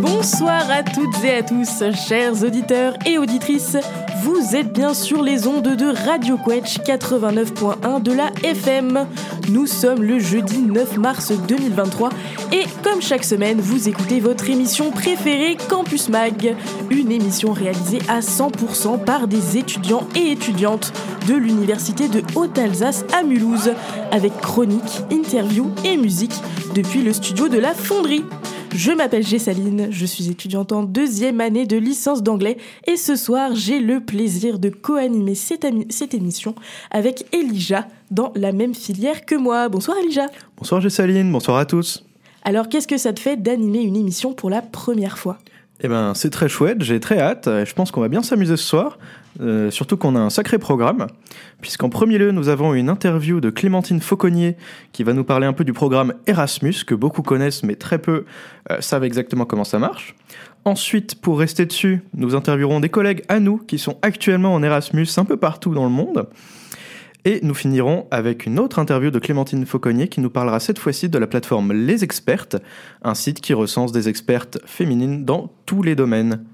Bonsoir à toutes et à tous, chers auditeurs et auditrices. Vous êtes bien sur les ondes de Radio Quetch 89.1 de la FM. Nous sommes le jeudi 9 mars 2023 et comme chaque semaine, vous écoutez votre émission préférée Campus Mag, une émission réalisée à 100% par des étudiants et étudiantes de l'Université de Haute-Alsace à Mulhouse, avec chroniques, interviews et musique depuis le studio de la Fonderie. Je m'appelle Gessaline, je suis étudiante en deuxième année de licence d'anglais et ce soir j'ai le plaisir de co-animer cette, cette, émission avec Elijah dans la même filière que moi. Bonsoir Elijah. Bonsoir Gessaline, bonsoir à tous. Alors qu'est-ce que ça te fait d'animer une émission pour la première fois? Eh ben, c'est très chouette, j'ai très hâte. Je pense qu'on va bien s'amuser ce soir. Euh, surtout qu'on a un sacré programme, puisqu'en premier lieu, nous avons une interview de Clémentine Fauconnier qui va nous parler un peu du programme Erasmus, que beaucoup connaissent mais très peu euh, savent exactement comment ça marche. Ensuite, pour rester dessus, nous interviewerons des collègues à nous qui sont actuellement en Erasmus un peu partout dans le monde. Et nous finirons avec une autre interview de Clémentine Fauconnier qui nous parlera cette fois-ci de la plateforme Les Expertes, un site qui recense des expertes féminines dans tous les domaines.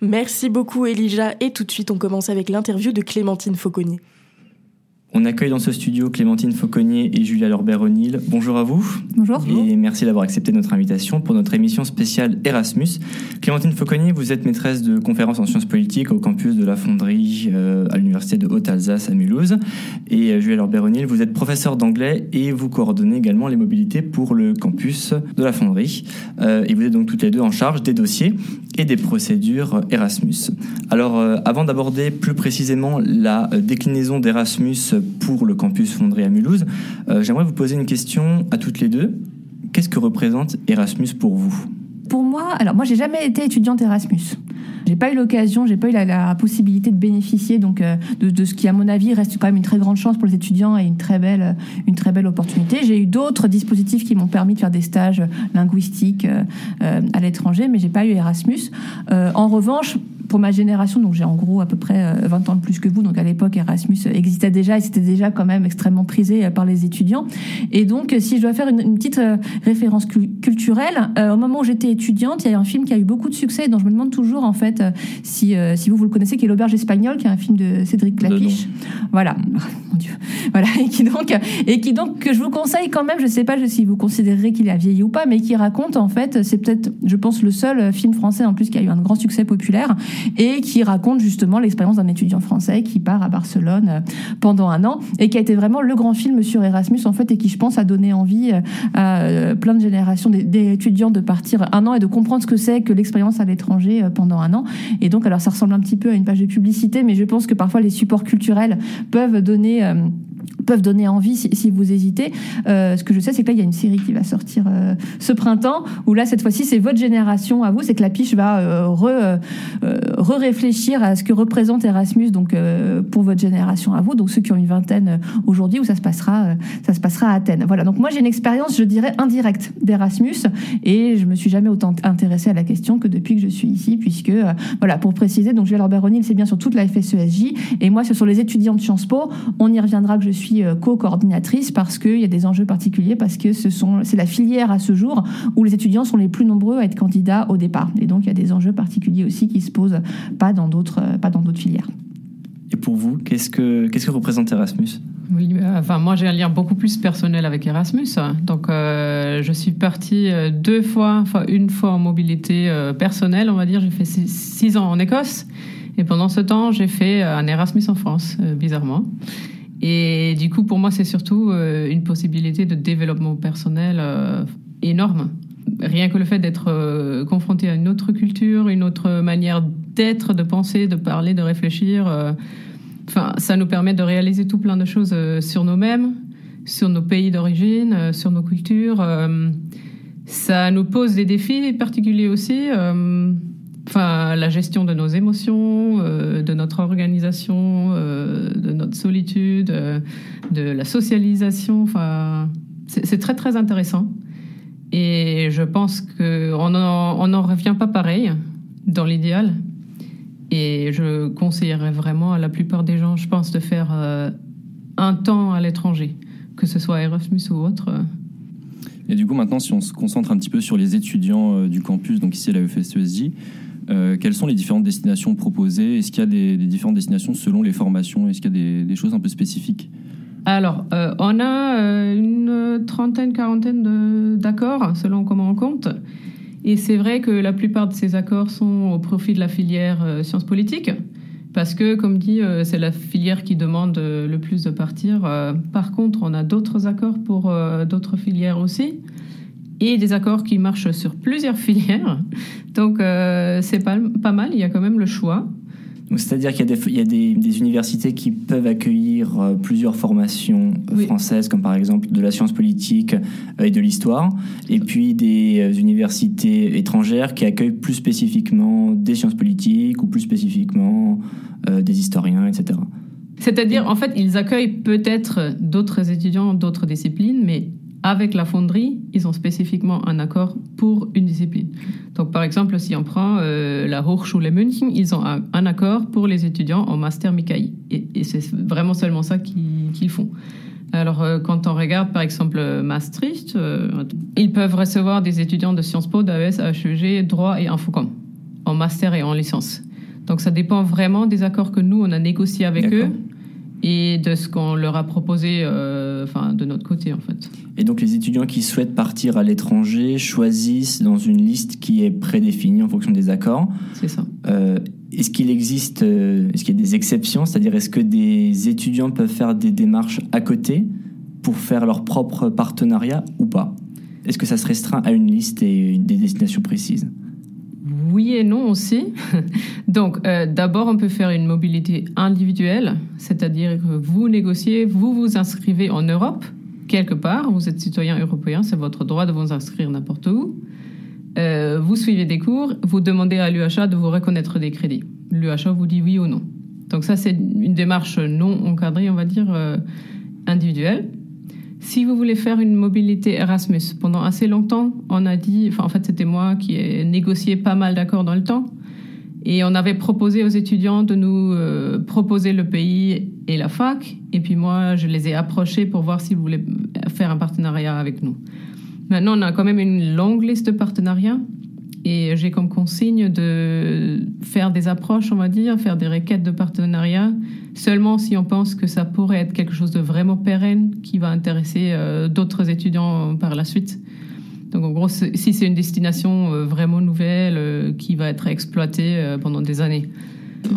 Merci beaucoup Elijah et tout de suite on commence avec l'interview de Clémentine Fauconnier. On accueille dans ce studio Clémentine Fauconnier et Julia Lorbert-O'Neill. Bonjour à vous. Bonjour. Et merci d'avoir accepté notre invitation pour notre émission spéciale Erasmus. Clémentine Fauconnier, vous êtes maîtresse de conférences en sciences politiques au campus de la Fonderie euh, à l'Université de Haute-Alsace à Mulhouse. Et euh, Julia Lorbert-O'Neill, vous êtes professeur d'anglais et vous coordonnez également les mobilités pour le campus de la Fonderie. Euh, et vous êtes donc toutes les deux en charge des dossiers et des procédures Erasmus. Alors, avant d'aborder plus précisément la déclinaison d'Erasmus pour le campus Fonderie à Mulhouse. Euh, j'aimerais vous poser une question à toutes les deux. Qu'est-ce que représente Erasmus pour vous? Pour moi, alors moi j'ai jamais été étudiante Erasmus. J'ai pas eu l'occasion, j'ai pas eu la, possibilité de bénéficier donc euh, de, ce qui à mon avis reste quand même une très grande chance pour les étudiants et une très belle une très belle opportunité. J'ai eu d'autres dispositifs qui m'ont permis de faire des stages linguistiques euh, à l'étranger, mais j'ai pas eu Erasmus. en revanche, pour ma génération, donc j'ai en gros à peu près 20 euh, ans de plus que vous, donc à l'époque Erasmus existait déjà et c'était déjà quand même extrêmement prisé euh, par les étudiants. Et donc euh, si je dois faire une, petite référence culturelle, au moment où j'étais étudiante, il y a un film qui a eu beaucoup de succès dont je me demande toujours en fait si, si vous vous le connaissez, qui est L'Auberge espagnole, qui est un film de Cédric Clapiche. Voilà, mon Dieu. Voilà, et qui donc et qui donc que je vous conseille quand même, je sais pas si vous considérez qu'il a vieilli ou pas, mais qui raconte en fait, c'est peut-être, je pense, le seul film français en plus qui a eu un grand succès populaire et qui raconte justement l'expérience d'un étudiant français qui part à Barcelone euh, pendant un an et qui a été vraiment le grand film sur Erasmus en fait et qui je pense a donné envie euh, à euh, plein de générations d'étudiants de partir un an et de comprendre ce que c'est que l'expérience à l'étranger pendant un an. Et donc alors ça ressemble un petit peu à une page de publicité, mais je pense que parfois les supports culturels peuvent donner peuvent donner envie si, vous hésitez. Euh, ce que je sais, c'est que là, il y a une série qui va sortir euh, ce printemps, où là, cette fois-ci, c'est votre génération à vous. C'est que la piche va euh, re-réfléchir à ce que représente Erasmus donc pour votre génération à vous, donc ceux qui ont une vingtaine aujourd'hui, où ça se passera, ça se passera à Athènes. Voilà. Donc moi, j'ai une expérience, je dirais, indirecte d'Erasmus, et je me suis jamais autant intéressée à la question que depuis que je suis ici, puisque voilà, pour préciser, donc Julia Lorbert c'est bien sur toute la FSESJ, et moi, ce sont les étudiants de Sciences Po. On y reviendra que je suis euh, co-coordinatrice parce qu'il y a des enjeux particuliers, parce que ce sont, c'est la filière à ce jour où les étudiants sont les plus nombreux à être candidats au départ. Et donc, il y a des enjeux particuliers aussi qui se posent pas dans d'autres, euh, pas dans d'autres filières. Et pour vous, qu'est-ce que, qu'est-ce que représente Erasmus? Oui, euh, enfin moi j'ai un lien beaucoup plus personnel avec Erasmus. Donc je suis partie deux fois, enfin une fois en mobilité personnelle, on va dire. J'ai fait six, ans en Écosse et pendant ce temps j'ai fait un Erasmus en France, bizarrement. Et du coup, pour moi, c'est surtout euh, une possibilité de développement personnel euh, énorme. Rien que le fait d'être euh, confronté à une autre culture, une autre manière d'être, de penser, de parler, de réfléchir, enfin, ça nous permet de réaliser tout plein de choses sur nous-mêmes, sur nos pays d'origine, sur nos cultures. ça nous pose des défis particuliers aussi enfin la gestion de nos émotions, euh, de notre organisation, euh, de notre solitude, euh, de la socialisation. Enfin, c'est très très intéressant. Et je pense qu'on n'en revient pas pareil dans l'idéal. Et je conseillerais vraiment à la plupart des gens, je pense, de faire un temps à l'étranger, que ce soit Erasmus ou autre. Et du coup, maintenant, si on se concentre un petit peu sur les étudiants du campus, donc ici à la EFSESJ, euh, quelles sont les différentes destinations proposées? Est-ce qu'il y a des, différentes destinations selon les formations? Est-ce qu'il y a des, choses un peu spécifiques? Alors, on a une trentaine, quarantaine d'accords, selon comment on compte. Et c'est vrai que la plupart de ces accords sont au profit de la filière euh, sciences politiques, parce que, comme dit, euh, c'est la filière qui demande euh, le plus de partir. par contre, on a d'autres accords pour d'autres filières aussi, et des accords qui marchent sur plusieurs filières. Donc, c'est pas, pas mal, il y a quand même le choix. C'est-à-dire qu'il y a, des, universités qui peuvent accueillir euh, plusieurs formations euh, françaises, comme par exemple de la science politique euh, et de l'histoire, et puis des universités étrangères qui accueillent plus spécifiquement des sciences politiques ou plus spécifiquement des historiens, etc. C'est-à-dire, en fait, ils accueillent peut-être d'autres étudiants d'autres disciplines, mais avec la fonderie, ils ont spécifiquement un accord pour une discipline. Donc, par exemple, si on prend euh, la Hochschule München, ils ont un, accord pour les étudiants en master MICAI. Et, c'est vraiment seulement ça qu'ils font. Alors, euh, quand on regarde, par exemple, Maastricht, euh, ils peuvent recevoir des étudiants de Sciences Po, d'AES, HEG, droit et infocom, en master et en licence. Donc, ça dépend vraiment des accords que nous, on a négociés avec eux et de ce qu'on leur a proposé euh, enfin, de notre côté en fait. Et donc les étudiants qui souhaitent partir à l'étranger choisissent dans une liste qui est prédéfinie en fonction des accords. C'est ça. Euh, est-ce qu'il existe, euh, est-ce qu'il y a des exceptions, c'est-à-dire est-ce que des étudiants peuvent faire des démarches à côté pour faire leur propre partenariat ou pas? Est-ce que ça se restreint à une liste et des destinations précises? Oui et non aussi. Donc, euh, d'abord, on peut faire une mobilité individuelle, c'est-à-dire que vous négociez, vous vous inscrivez en Europe, quelque part, vous êtes citoyen européen, c'est votre droit de vous inscrire n'importe où. Euh, vous suivez des cours, vous demandez à l'UHA de vous reconnaître des crédits. L'UHA vous dit oui ou non. Donc ça, c'est une démarche non encadrée, on va dire, euh, individuelle. Si vous voulez faire une mobilité Erasmus, pendant assez longtemps, on a dit, enfin en fait c'était moi qui ai négocié pas mal d'accords dans le temps, et on avait proposé aux étudiants de nous euh, proposer le pays et la fac, et puis moi je les ai approchés pour voir s'ils voulaient faire un partenariat avec nous. Maintenant on a quand même une longue liste de partenariats, et j'ai comme consigne de faire des approches, on va dire, faire des requêtes de partenariat, seulement si on pense que ça pourrait être quelque chose de vraiment pérenne qui va intéresser euh, d'autres étudiants par la suite. Donc en gros, si c'est une destination euh, vraiment nouvelle euh, qui va être exploitée pendant des années.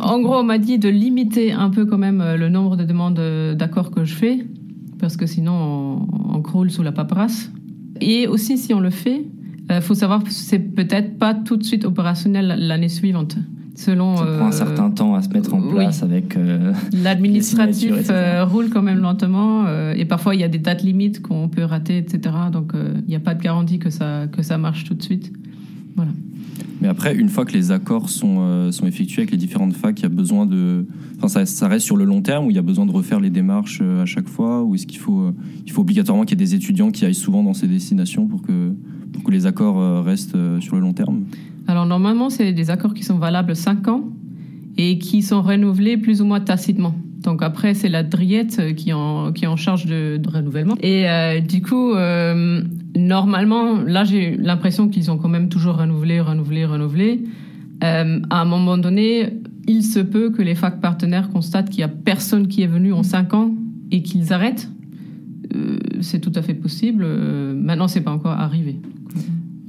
En gros, on m'a dit de limiter un peu quand même le nombre de demandes d'accords que je fais, parce que sinon on, on croule sous la paperasse. Et aussi, si on le fait, il euh, faut savoir que c'est peut-être pas tout de suite opérationnel l'année suivante. Selon, ça prend un euh, certain temps à se mettre en place avec. Euh, L'administratif roule quand même lentement et parfois il y a des dates limites qu'on peut rater, etc. Donc il n'y a pas de garantie que ça, que ça marche tout de suite. Voilà. Mais après, une fois que les accords sont, sont effectués avec les différentes facs, il y a besoin de. Enfin, ça, ça, reste sur le long terme ou il y a besoin de refaire les démarches à chaque fois Ou est-ce qu'il faut, il faut obligatoirement qu'il y ait des étudiants qui aillent souvent dans ces destinations pour que les accords euh, restent euh, sur le long terme? Alors normalement, c'est des accords qui sont valables 5 ans et qui sont renouvelés plus ou moins tacitement. Donc après, c'est la Driette qui en, qui est en charge de, renouvellement. Et euh, du coup, normalement, là, j'ai l'impression qu'ils ont quand même toujours renouvelé, renouvelé, renouvelé. à un moment donné, il se peut que les facs partenaires constatent qu'il n'y a personne qui est venu en 5 ans et qu'ils arrêtent. C'est tout à fait possible. maintenant, c'est pas encore arrivé.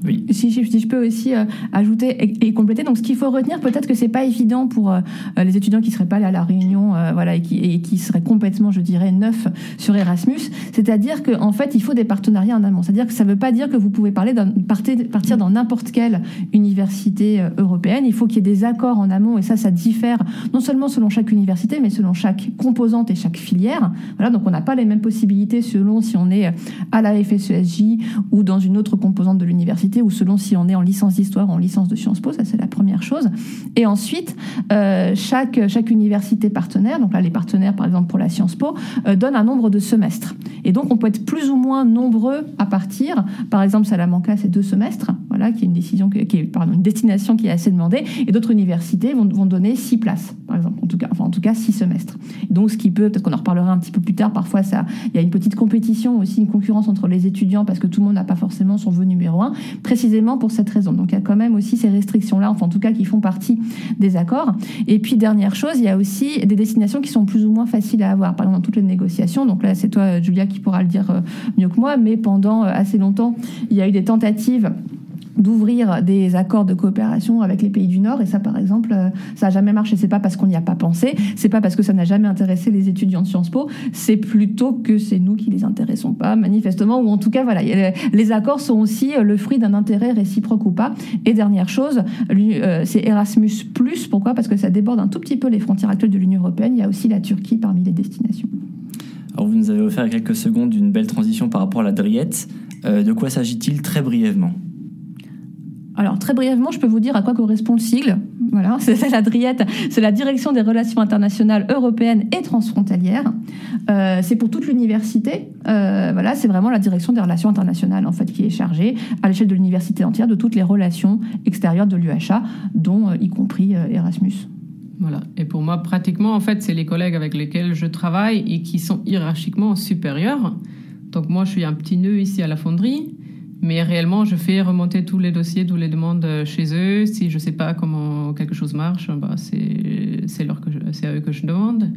Oui. Si, je peux aussi euh, ajouter et, compléter. Donc, ce qu'il faut retenir, peut-être que c'est pas évident pour euh, les étudiants qui seraient pas allés à la réunion, euh, voilà, et qui, et qui seraient complètement, je dirais, neufs sur Erasmus. C'est-à-dire qu'en fait, il faut des partenariats en amont. C'est-à-dire que ça ne veut pas dire que vous pouvez parler partir dans n'importe quelle université européenne. Il faut qu'il y ait des accords en amont, et ça, ça diffère non seulement selon chaque université, mais selon chaque composante et chaque filière. Voilà, donc on n'a pas les mêmes possibilités selon si on est à la FSESJ ou dans une autre composante de l'université ou selon si on est en licence d'histoire ou en licence de Sciences Po, ça c'est la première chose. Et ensuite, euh, chaque, chaque université partenaire, donc là les partenaires par exemple pour la Sciences Po, euh, donne un nombre de semestres. Et donc on peut être plus ou moins nombreux à partir. Par exemple, Salamanca c'est deux semestres, voilà, qui est une décision qui est, pardon, une destination qui est assez demandée. Et d'autres universités vont, vont donner six places, par exemple, en tout cas, enfin en tout cas six semestres. Donc ce qui peut, peut-être qu'on en reparlera un petit peu plus tard. Parfois ça, il y a une petite compétition aussi, une concurrence entre les étudiants parce que tout le monde n'a pas forcément son vœu numéro un, précisément pour cette raison. Donc il y a quand même aussi ces restrictions-là, enfin en tout cas qui font partie des accords. Et puis dernière chose, il y a aussi des destinations qui sont plus ou moins faciles à avoir. Par exemple, dans toutes les négociations, donc là c'est toi Julia qui pourra le dire euh, mieux que moi, mais pendant euh, assez longtemps, il y a eu des tentatives d'ouvrir des accords de coopération avec les pays du Nord. Et ça, par exemple, euh, ça n'a jamais marché. C'est pas parce qu'on n'y a pas pensé, c'est pas parce que ça n'a jamais intéressé les étudiants de Sciences Po, c'est plutôt que c'est nous qui les intéressons pas, manifestement, ou en tout cas, voilà, les accords sont aussi euh, le fruit d'un intérêt réciproque ou pas. Et dernière chose, euh, c'est Erasmus+. Pourquoi? Parce que ça déborde un tout petit peu les frontières actuelles de l'Union européenne. Il y a aussi la Turquie parmi les destinations. Alors vous nous avez offert quelques secondes d'une belle transition par rapport à la Driette. de quoi s'agit-il très brièvement? Alors très brièvement, je peux vous dire à quoi correspond le sigle. Voilà, c'est la c'est la Direction des relations internationales européennes et transfrontalières. Euh, c'est pour toute l'université. Euh, voilà, c'est vraiment la Direction des relations internationales en fait qui est chargée à l'échelle de l'université entière de toutes les relations extérieures de l'UHA, dont euh, y compris Erasmus. Voilà. Et pour moi, pratiquement, en fait, c'est les collègues avec lesquels je travaille et qui sont hiérarchiquement supérieurs. Donc moi, je suis un petit nœud ici à la fonderie. Mais réellement, je fais remonter tous les dossiers, toutes les demandes chez eux. Si je ne sais pas comment quelque chose marche, bah c'est à eux que je demande.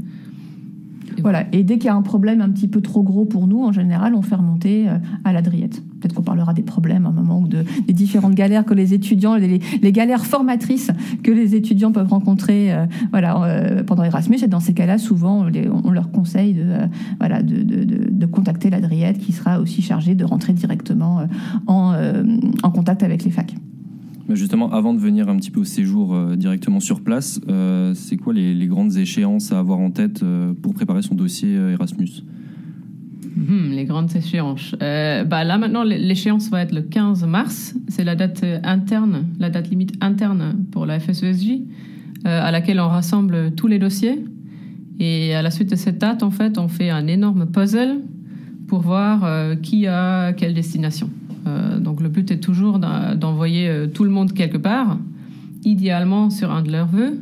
Voilà. Et dès qu'il y a un problème un petit peu trop gros pour nous, en général, on fait remonter euh, à la Driette. Peut-être qu'on parlera des problèmes à un moment ou de, des différentes galères que les étudiants, les, galères formatrices que les étudiants peuvent rencontrer euh, euh, pendant Erasmus. Et dans ces cas-là, souvent, on, leur conseille de, voilà, de, de, de, contacter l'Adriette qui sera aussi chargée de rentrer directement en, en contact avec les facs. Justement, avant de venir un petit peu au séjour directement sur place, c'est quoi les, grandes échéances à avoir en tête pour préparer son dossier Erasmus? Hmm, les grandes échéances. Euh, bah là maintenant, l'échéance va être le 15 mars. C'est la date euh, interne, la date limite interne pour la FSESJ, euh, à laquelle on rassemble tous les dossiers. Et à la suite de cette date, en fait, on fait un énorme puzzle pour voir qui a quelle destination. Donc le but est toujours d'envoyer tout le monde quelque part, idéalement sur un de leurs vœux.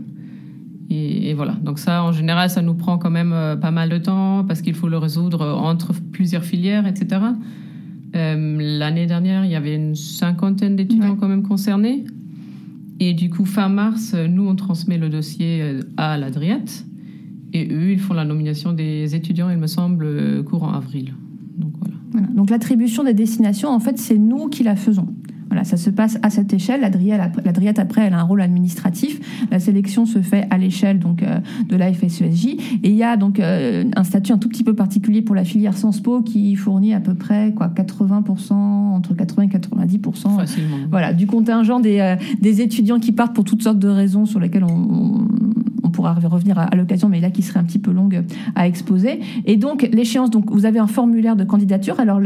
Et, voilà. Donc ça, en général, ça nous prend quand même euh, pas mal de temps parce qu'il faut le résoudre entre plusieurs filières, etc. Euh, l'année dernière, il y avait une cinquantaine d'étudiants quand même concernés. Et du coup, fin mars, nous, on transmet le dossier euh, à l'Adriette. Et eux, ils font la nomination des étudiants, il me semble, courant avril. Donc voilà. voilà. Donc l'attribution des destinations, en fait, c'est nous qui la faisons. Voilà, ça se passe à cette échelle. La Driette, après, elle a un rôle administratif. La sélection se fait à l'échelle donc euh, de la FSESJ. Et il y a donc euh, un statut un tout petit peu particulier pour la filière Senspo qui fournit à peu près quoi 80%, entre 80 et 90%. Facilement. Voilà, du contingent des, euh, des étudiants qui partent pour toutes sortes de raisons sur lesquelles on, on pourra revenir à, l'occasion, mais là qui serait un petit peu longue à exposer. Et donc l'échéance, donc vous avez un formulaire de candidature. Alors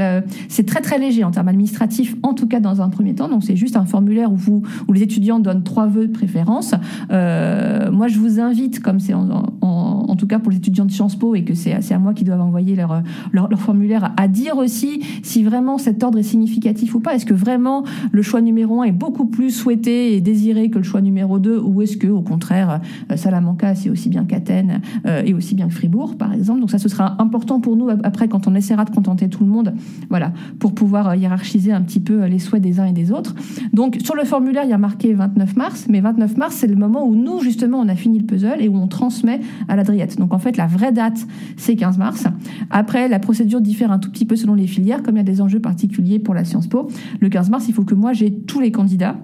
c'est très très léger en termes administratifs, en tout cas dans un premier temps. Donc c'est juste un formulaire où vous où les étudiants donnent trois vœux de préférence. Euh, moi je vous invite, comme c'est en, en, tout cas pour les étudiants de Sciences Po et que c'est à moi qui doivent envoyer leur, leur, leur formulaire, à dire aussi si vraiment cet ordre est significatif ou pas. Est-ce que vraiment le choix numéro un est beaucoup plus souhaité et désiré que le choix numéro 2 ou est-ce que au contraire ça la cas, c'est aussi bien qu'Athènes euh, et aussi bien que Fribourg, par exemple. Donc ça, ce sera important pour nous après quand on essaiera de contenter tout le monde, voilà, pour pouvoir euh, hiérarchiser un petit peu euh, les souhaits des uns et des autres. Donc sur le formulaire, il y a marqué 29 mars, mais 29 mars, c'est le moment où nous, justement, on a fini le puzzle et où on transmet à l'Adriette. Donc en fait, la vraie date, c'est 15 mars. Après, la procédure diffère un tout petit peu selon les filières, comme il y a des enjeux particuliers pour la Sciences Po. Le 15 mars, il faut que moi, j'ai tous les candidats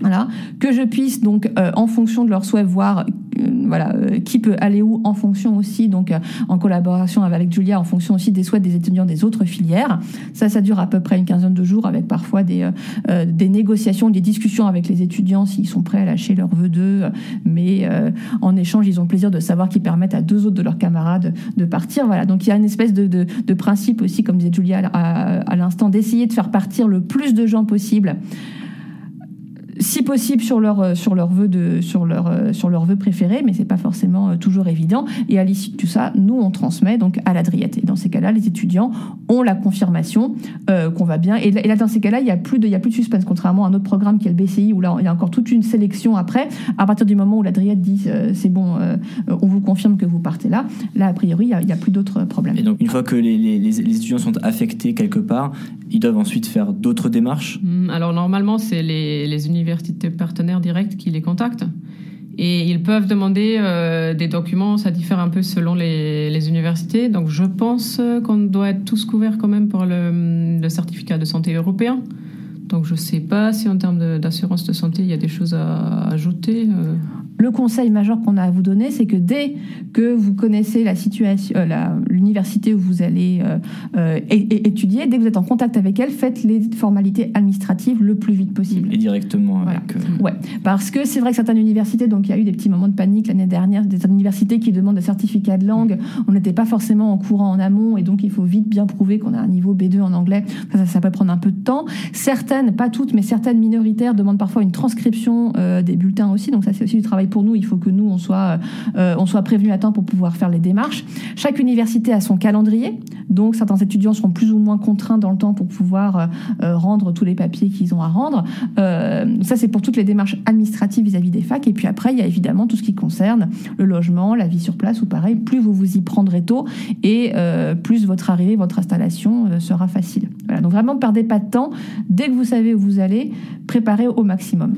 voilà, que je puisse donc, en fonction de leur souhait, voir voilà, euh, qui peut aller où en fonction aussi, donc euh, en collaboration avec Julia, en fonction aussi des souhaits des étudiants des autres filières. Ça, ça dure à peu près une quinzaine de jours avec parfois des, des négociations, des discussions avec les étudiants s'ils sont prêts à lâcher leur vœu d'eux, mais en échange, ils ont le plaisir de savoir qu'ils permettent à deux autres de leurs camarades de partir. Voilà, donc il y a une espèce de, de, principe aussi, comme disait Julia à, à l'instant, d'essayer de faire partir le plus de gens possible si possible sur leur euh, sur leur vœu de sur leur euh, sur leur vœu préféré, mais c'est pas forcément euh, toujours évident. Et à l'issue de tout ça, nous on transmet donc à l'Adriette. Et dans ces cas-là, les étudiants ont la confirmation qu'on va bien. Et là, dans ces cas-là, il y a plus de il y a plus de suspense, contrairement à un autre programme qui est le BCI où là il y a encore toute une sélection après. À partir du moment où l'Adriette dit c'est bon, on vous confirme que vous partez là. Là a priori il y a, plus d'autres problèmes. Et donc une fois que les, les, les, étudiants sont affectés quelque part, ils doivent ensuite faire d'autres démarches? Mmh, alors normalement c'est les, les universités partenaires directs qui les contactent. Et ils peuvent demander euh, des documents, ça diffère un peu selon les, universités. Donc je pense qu'on doit être tous couverts quand même le, le certificat de santé européen. Donc je ne sais pas si en termes d'assurance de, santé, il y a des choses à ajouter. Euh. Le conseil majeur qu'on a à vous donner, c'est que dès que vous connaissez la situation, euh, l'université où vous allez euh, étudier, dès que vous êtes en contact avec elle, faites les formalités administratives le plus vite possible. Et directement avec. Ouais, parce que c'est vrai que certaines universités, donc il y a eu des petits moments de panique l'année dernière, des universités qui demandent des certificats de langue, on n'était pas forcément en courant en amont, et donc il faut vite bien prouver qu'on a un niveau B2 en anglais. Ça, ça peut prendre un peu de temps. Certains pas toutes, mais certaines minoritaires demandent parfois une transcription euh, des bulletins aussi. Donc ça, c'est aussi du travail pour nous. Il faut que nous, on soit, euh, on soit prévenus à temps pour pouvoir faire les démarches. Chaque université a son calendrier. Donc certains étudiants seront plus ou moins contraints dans le temps pour pouvoir euh, rendre tous les papiers qu'ils ont à rendre. ça, c'est pour toutes les démarches administratives vis-à-vis des facs. Et puis après, il y a évidemment tout ce qui concerne le logement, la vie sur place, ou pareil, plus vous vous y prendrez tôt et plus votre arrivée, votre installation sera facile. Donc vraiment, ne perdez pas de temps. Dès que vous savez où vous allez, préparez au maximum.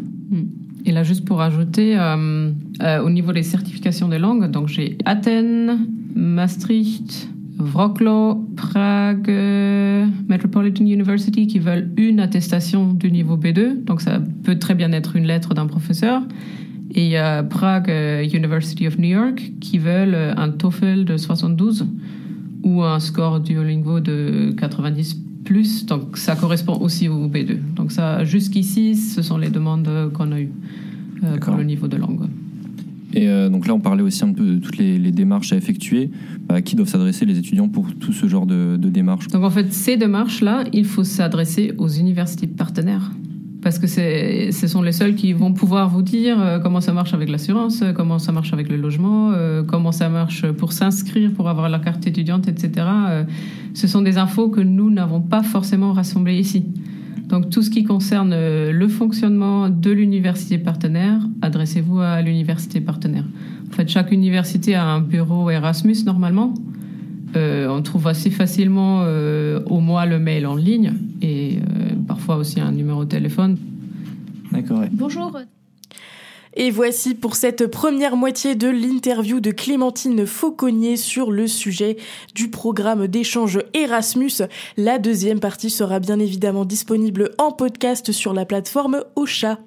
Et là, juste pour ajouter, euh, euh, au niveau des certifications des langues, donc j'ai Athènes, Maastricht, Wrocław, Prague, Metropolitan University qui veulent une attestation du niveau B2. Donc ça peut très bien être une lettre d'un professeur. Et il y a Prague euh, University of New York qui veulent un TOEFL de 72 ou un score Duolingo de 90 plus, donc ça correspond aussi au B2. Donc ça, jusqu'ici, ce sont les demandes qu'on a eues euh, pour le niveau de langue. Et euh, donc là, on parlait aussi un peu de toutes les, démarches à effectuer. À qui doivent s'adresser les étudiants pour tout ce genre de, de démarches? Donc en fait, ces démarches-là, il faut s'adresser aux universités partenaires parce que ce sont les seuls qui vont pouvoir vous dire euh, comment ça marche avec l'assurance, euh, comment ça marche avec le logement, euh, comment ça marche pour s'inscrire, pour avoir la carte étudiante, etc. ce sont des infos que nous n'avons pas forcément rassemblées ici. Donc tout ce qui concerne le fonctionnement de l'université partenaire, adressez-vous à l'université partenaire. En fait, chaque université a un bureau Erasmus normalement. On trouve assez facilement au mois le mail en ligne et parfois aussi un numéro de téléphone. D'accord. Bonjour. Et voici pour cette première moitié de l'interview de Clémentine Fauconnier sur le sujet du programme d'échange Erasmus. La deuxième partie sera bien évidemment disponible en podcast sur la plateforme Ocha.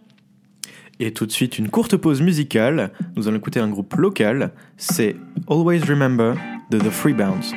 Et tout de suite, une courte pause musicale. Nous allons écouter un groupe local. C'est Always Remember de The Freebounds.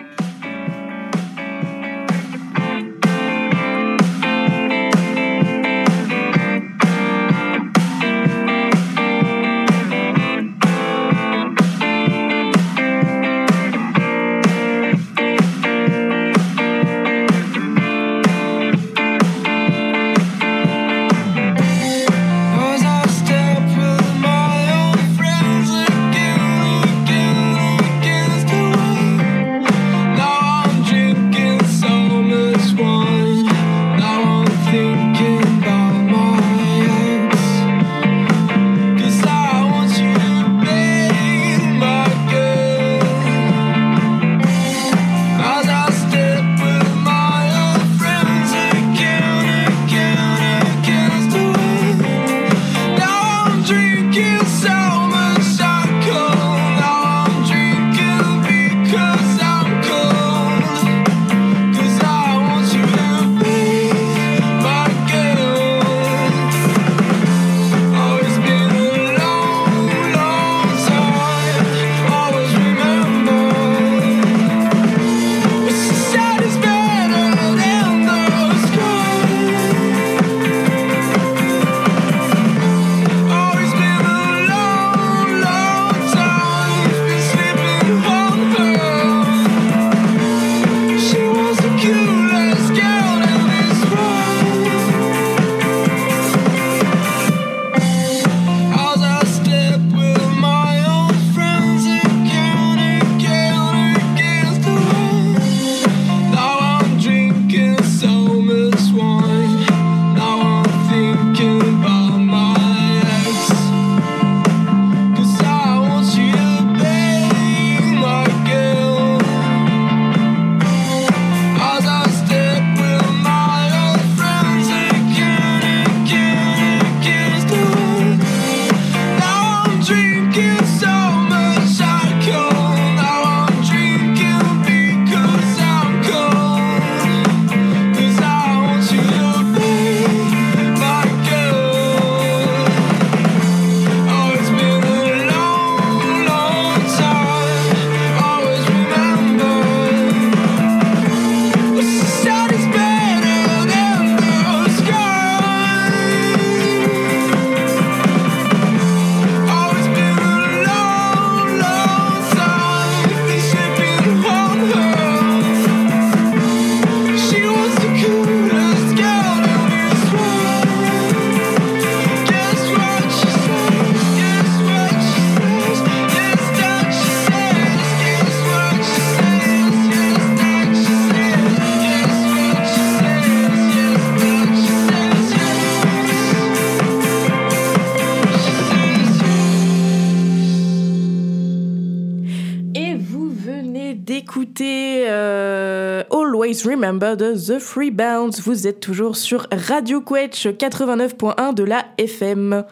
Always Remember the, the Free Bounds. Vous êtes toujours sur Radio Quetch 89.1 de la FM.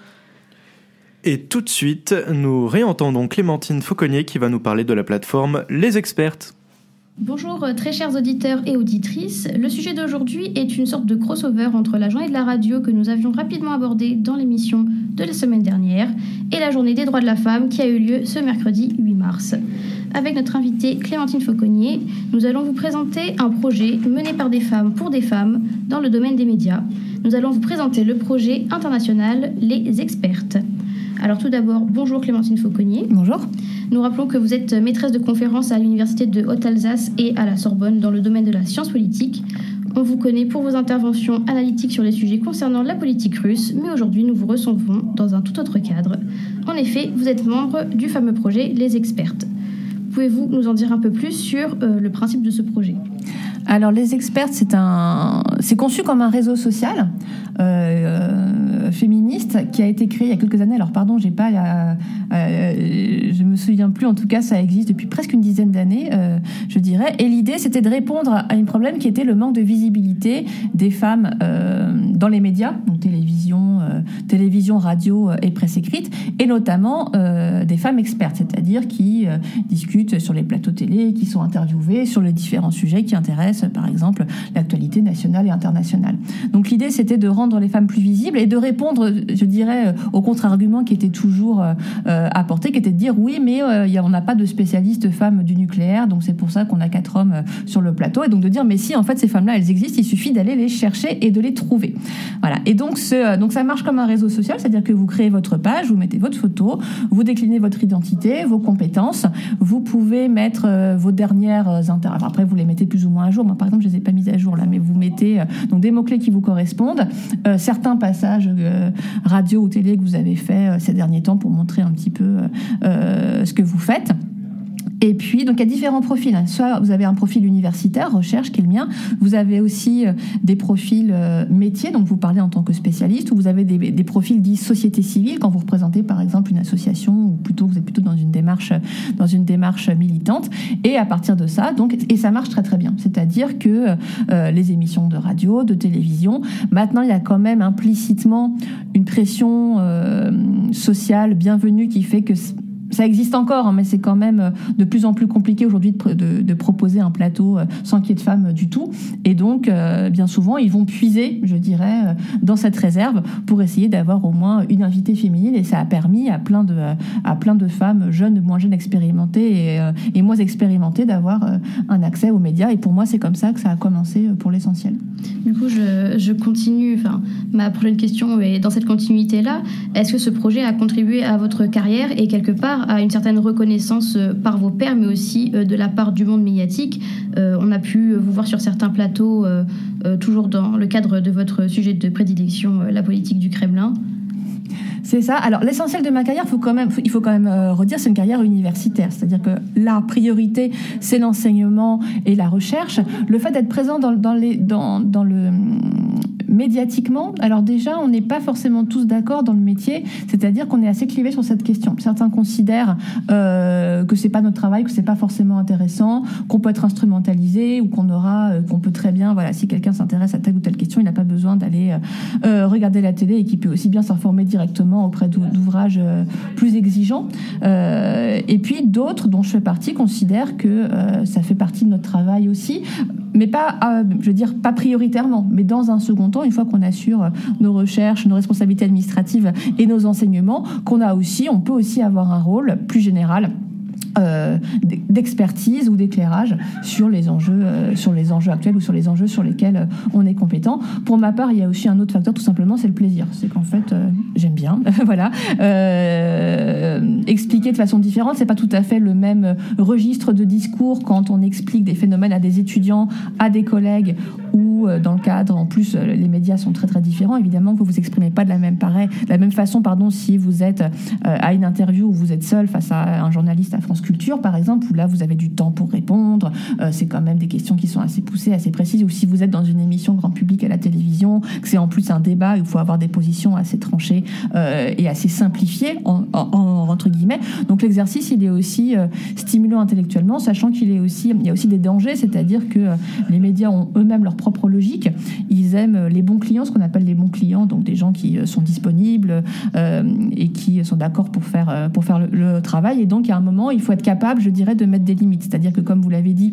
Et tout de suite, nous réentendons Clémentine Fauconnier qui va nous parler de la plateforme Les Expertes. Bonjour euh, très chers auditeurs et auditrices. Le sujet d'aujourd'hui est une sorte de crossover entre la journée de la radio que nous avions rapidement abordé dans l'émission de la semaine dernière et la journée des droits de la femme qui a eu lieu ce mercredi 8 mars. Avec notre invitée Clémentine Fauconnier, nous allons vous présenter un projet mené par des femmes pour des femmes dans le domaine des médias. Nous allons vous présenter le projet international Les Expertes. Alors tout d'abord, bonjour Clémentine Fauconnier. Bonjour. Nous rappelons que vous êtes maîtresse de conférence à l'Université de Haute-Alsace et à la Sorbonne dans le domaine de la science politique. On vous connaît pour vos interventions analytiques sur les sujets concernant la politique russe, mais aujourd'hui nous vous recevons dans un tout autre cadre. En effet, vous êtes membre du fameux projet Les Expertes. Pouvez-vous nous en dire un peu plus sur euh, le principe de ce projet? Alors les experts, c'est un, c'est conçu comme un réseau social euh, féministe qui a été créé il y a quelques années. Alors pardon, j'ai pas, euh, euh, je me souviens plus. En tout cas, ça existe depuis presque une dizaine d'années, euh, je dirais. Et l'idée, c'était de répondre à un problème qui était le manque de visibilité des femmes euh, dans les médias, donc télévision, euh, télévision, radio euh, et presse écrite, et notamment euh, des femmes expertes, c'est-à-dire qui euh, discutent sur les plateaux télé, qui sont interviewées sur les différents sujets qui intéressent, par exemple, l'actualité nationale et internationale. Donc l'idée, c'était de rendre les femmes plus visibles et de répondre, je dirais, euh, au contre-argument qui était toujours euh, euh, apporté, qui était de dire oui, mais on n'a pas de spécialistes femmes du nucléaire, donc c'est pour ça qu'on a quatre hommes sur le plateau, et donc de dire mais si en fait ces femmes-là elles existent, il suffit d'aller les chercher et de les trouver. Voilà. Et donc ça marche comme un réseau social, c'est-à-dire que vous créez votre page, vous mettez votre photo, vous déclinez votre identité, vos compétences, vous pouvez mettre vos dernières inter. enfin, après vous les mettez plus ou moins à jour. Moi par exemple je les ai pas mises à jour là, mais vous mettez euh, donc des mots clés qui vous correspondent, euh, certains passages euh, radio ou télé que vous avez fait ces derniers temps pour montrer un petit peu ce que vous faites. Et puis, donc, il y a différents profils. Soit vous avez un profil universitaire, recherche, qui est le mien. Vous avez aussi euh, des profils euh, métiers, donc vous parlez en tant que spécialiste, ou vous avez des, profils dits société civile, quand vous représentez, par exemple, une association, ou plutôt, vous êtes plutôt dans une démarche, dans une démarche militante. Et à partir de ça, donc, et ça marche très très bien. C'est-à-dire que euh, les émissions de radio, de télévision, maintenant, il y a quand même implicitement une pression euh, sociale bienvenue qui fait que ça existe encore, hein, mais c'est quand même euh, de plus en plus compliqué aujourd'hui de, pr- de- de proposer un plateau euh, sans qu'il y ait de femmes euh, du tout. Et donc, bien souvent, ils vont puiser, je dirais, dans cette réserve pour essayer d'avoir au moins une invitée féminine. Et ça a permis à plein de, à plein de femmes jeunes, moins jeunes, expérimentées et, et moins expérimentées d'avoir un accès aux médias. Et pour moi, c'est comme ça que ça a commencé pour l'essentiel. Du coup, je, je continue. Enfin, ma prochaine question est dans cette continuité-là. Est-ce que ce projet a contribué à votre carrière et quelque part à une certaine reconnaissance euh, par vos pairs, mais aussi euh, de la part du monde médiatique Euh, On a pu vous voir sur certains plateaux, toujours dans le cadre de votre sujet de prédilection, la politique du Kremlin. C'est ça. Alors l'essentiel de ma carrière, il faut quand même euh, redire, c'est une carrière universitaire. C'est-à-dire que la priorité, c'est l'enseignement et la recherche. Le fait d'être présent dans, le médiatiquement, alors déjà, on n'est pas forcément tous d'accord dans le métier, c'est-à-dire qu'on est assez clivé sur cette question. Certains considèrent euh, que c'est pas notre travail, que c'est pas forcément intéressant, qu'on peut être instrumentalisé ou qu'on aura, euh, qu'on peut très bien, voilà, si quelqu'un s'intéresse à telle ou telle question, il n'a pas besoin d'aller euh, regarder la télé et qui peut aussi bien s'informer directement auprès d'ou- d'ouvrages euh, plus exigeants. Euh, et puis d'autres, dont je fais partie, considèrent que euh, ça fait partie de notre travail aussi, mais pas, je veux dire, pas prioritairement, mais dans un second temps, une fois qu'on assure nos recherches, nos responsabilités administratives et nos enseignements, qu'on a aussi, on peut aussi avoir un rôle plus général euh, d'expertise ou d'éclairage sur les enjeux euh, sur les enjeux actuels ou sur les enjeux sur lesquels euh, on est compétent. Pour ma part, il y a aussi un autre facteur, tout simplement, c'est le plaisir. C'est qu'en fait, j'aime bien, voilà, expliquer de façon différente. C'est pas tout à fait le même registre de discours quand on explique des phénomènes à des étudiants, à des collègues ou dans le cadre, en plus, les médias sont très très différents. Évidemment, vous vous exprimez pas de la même pareil, la même façon, pardon, si vous êtes à une interview où vous êtes seul face à un journaliste à Culture, par exemple, où là, vous avez du temps pour répondre. Euh, c'est quand même des questions qui sont assez poussées, assez précises. Ou si vous êtes dans une émission grand public à la télévision, que c'est en plus un débat, il faut avoir des positions assez tranchées euh, et assez simplifiées, en, en- entre guillemets. Donc l'exercice, il est aussi euh, stimulant intellectuellement, sachant qu'il est aussi, il y a aussi des dangers, c'est-à-dire que les médias ont eux-mêmes leur propre logique. Ils aiment les bons clients, ce qu'on appelle les bons clients, donc des gens qui sont disponibles et qui sont d'accord pour faire, pour faire le, le travail. Et donc, à un moment, il faut être capable, je dirais, de mettre des limites. C'est-à-dire que, comme vous l'avez dit,